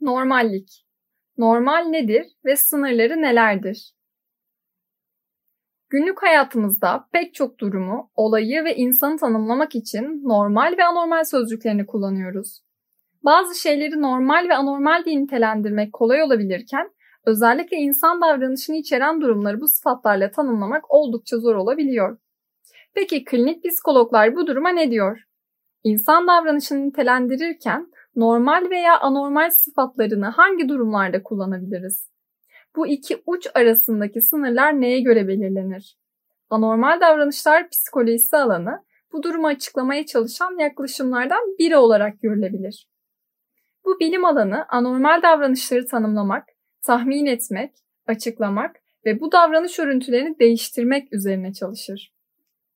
Normallik. Normal nedir ve sınırları nelerdir? Günlük hayatımızda pek çok durumu, olayı ve insanı tanımlamak için normal ve anormal sözcüklerini kullanıyoruz. Bazı şeyleri normal ve anormal diye nitelendirmek kolay olabilirken, özellikle insan davranışını içeren durumları bu sıfatlarla tanımlamak oldukça zor olabiliyor. Peki klinik psikologlar bu duruma ne diyor? İnsan davranışını nitelendirirken normal veya anormal sıfatlarını hangi durumlarda kullanabiliriz? Bu iki uç arasındaki sınırlar neye göre belirlenir? Anormal davranışlar psikolojisi alanı bu durumu açıklamaya çalışan yaklaşımlardan biri olarak görülebilir. Bu bilim alanı anormal davranışları tanımlamak, tahmin etmek, açıklamak ve bu davranış örüntülerini değiştirmek üzerine çalışır.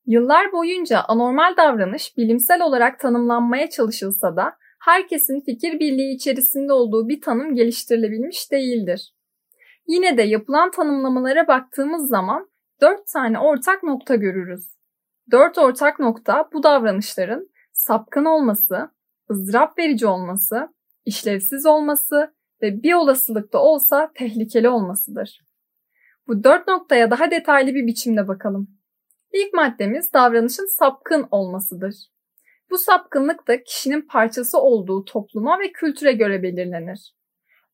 Yıllar boyunca anormal davranış bilimsel olarak tanımlanmaya çalışılsa da herkesin fikir birliği içerisinde olduğu bir tanım geliştirilebilmiş değildir. Yine de yapılan tanımlamalara baktığımız zaman dört tane ortak nokta görürüz. Dört ortak nokta bu davranışların sapkın olması, ızdırap verici olması, işlevsiz olması ve bir olasılıkta olsa tehlikeli olmasıdır. Bu dört noktaya daha detaylı bir biçimde bakalım. İlk maddemiz davranışın sapkın olmasıdır. Bu sapkınlık da kişinin parçası olduğu topluma ve kültüre göre belirlenir.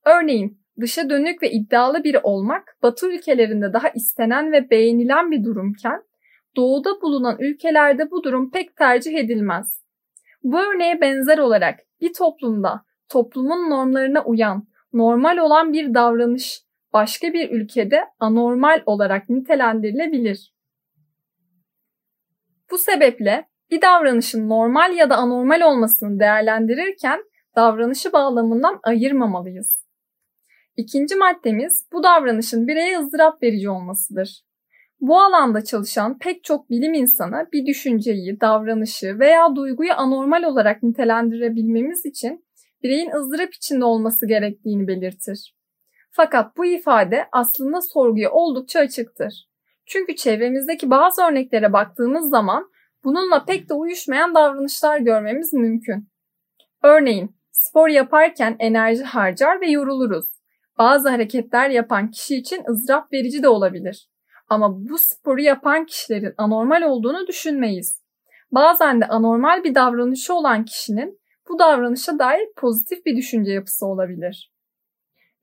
Örneğin dışa dönük ve iddialı biri olmak Batı ülkelerinde daha istenen ve beğenilen bir durumken doğuda bulunan ülkelerde bu durum pek tercih edilmez. Bu örneğe benzer olarak bir toplumda toplumun normlarına uyan, normal olan bir davranış başka bir ülkede anormal olarak nitelendirilebilir. Bu sebeple bir davranışın normal ya da anormal olmasını değerlendirirken davranışı bağlamından ayırmamalıyız. İkinci maddemiz bu davranışın bireye ızdırap verici olmasıdır. Bu alanda çalışan pek çok bilim insanı bir düşünceyi, davranışı veya duyguyu anormal olarak nitelendirebilmemiz için bireyin ızdırap içinde olması gerektiğini belirtir. Fakat bu ifade aslında sorguya oldukça açıktır. Çünkü çevremizdeki bazı örneklere baktığımız zaman bununla pek de uyuşmayan davranışlar görmemiz mümkün. Örneğin spor yaparken enerji harcar ve yoruluruz. Bazı hareketler yapan kişi için ızdırap verici de olabilir. Ama bu sporu yapan kişilerin anormal olduğunu düşünmeyiz. Bazen de anormal bir davranışı olan kişinin bu davranışa dair pozitif bir düşünce yapısı olabilir.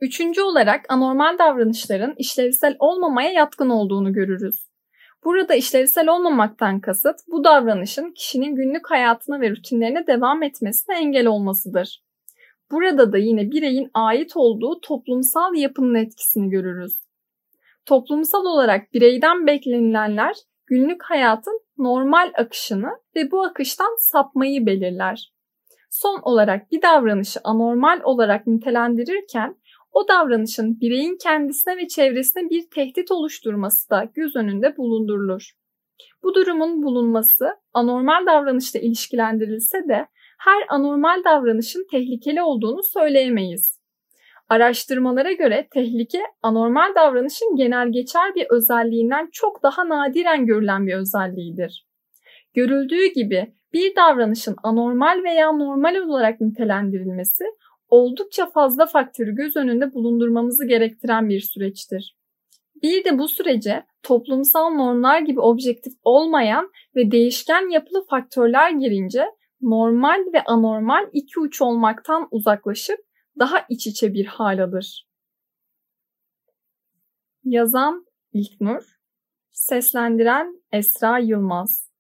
Üçüncü olarak anormal davranışların işlevsel olmamaya yatkın olduğunu görürüz. Burada işlevsel olmamaktan kasıt bu davranışın kişinin günlük hayatına ve rutinlerine devam etmesine engel olmasıdır. Burada da yine bireyin ait olduğu toplumsal yapının etkisini görürüz. Toplumsal olarak bireyden beklenilenler günlük hayatın normal akışını ve bu akıştan sapmayı belirler. Son olarak bir davranışı anormal olarak nitelendirirken o davranışın bireyin kendisine ve çevresine bir tehdit oluşturması da göz önünde bulundurulur. Bu durumun bulunması anormal davranışla ilişkilendirilse de her anormal davranışın tehlikeli olduğunu söyleyemeyiz. Araştırmalara göre tehlike anormal davranışın genel geçer bir özelliğinden çok daha nadiren görülen bir özelliğidir. Görüldüğü gibi bir davranışın anormal veya normal olarak nitelendirilmesi oldukça fazla faktörü göz önünde bulundurmamızı gerektiren bir süreçtir. Bir de bu sürece toplumsal normlar gibi objektif olmayan ve değişken yapılı faktörler girince normal ve anormal iki uç olmaktan uzaklaşıp daha iç içe bir hal alır. Yazan İlknur, seslendiren Esra Yılmaz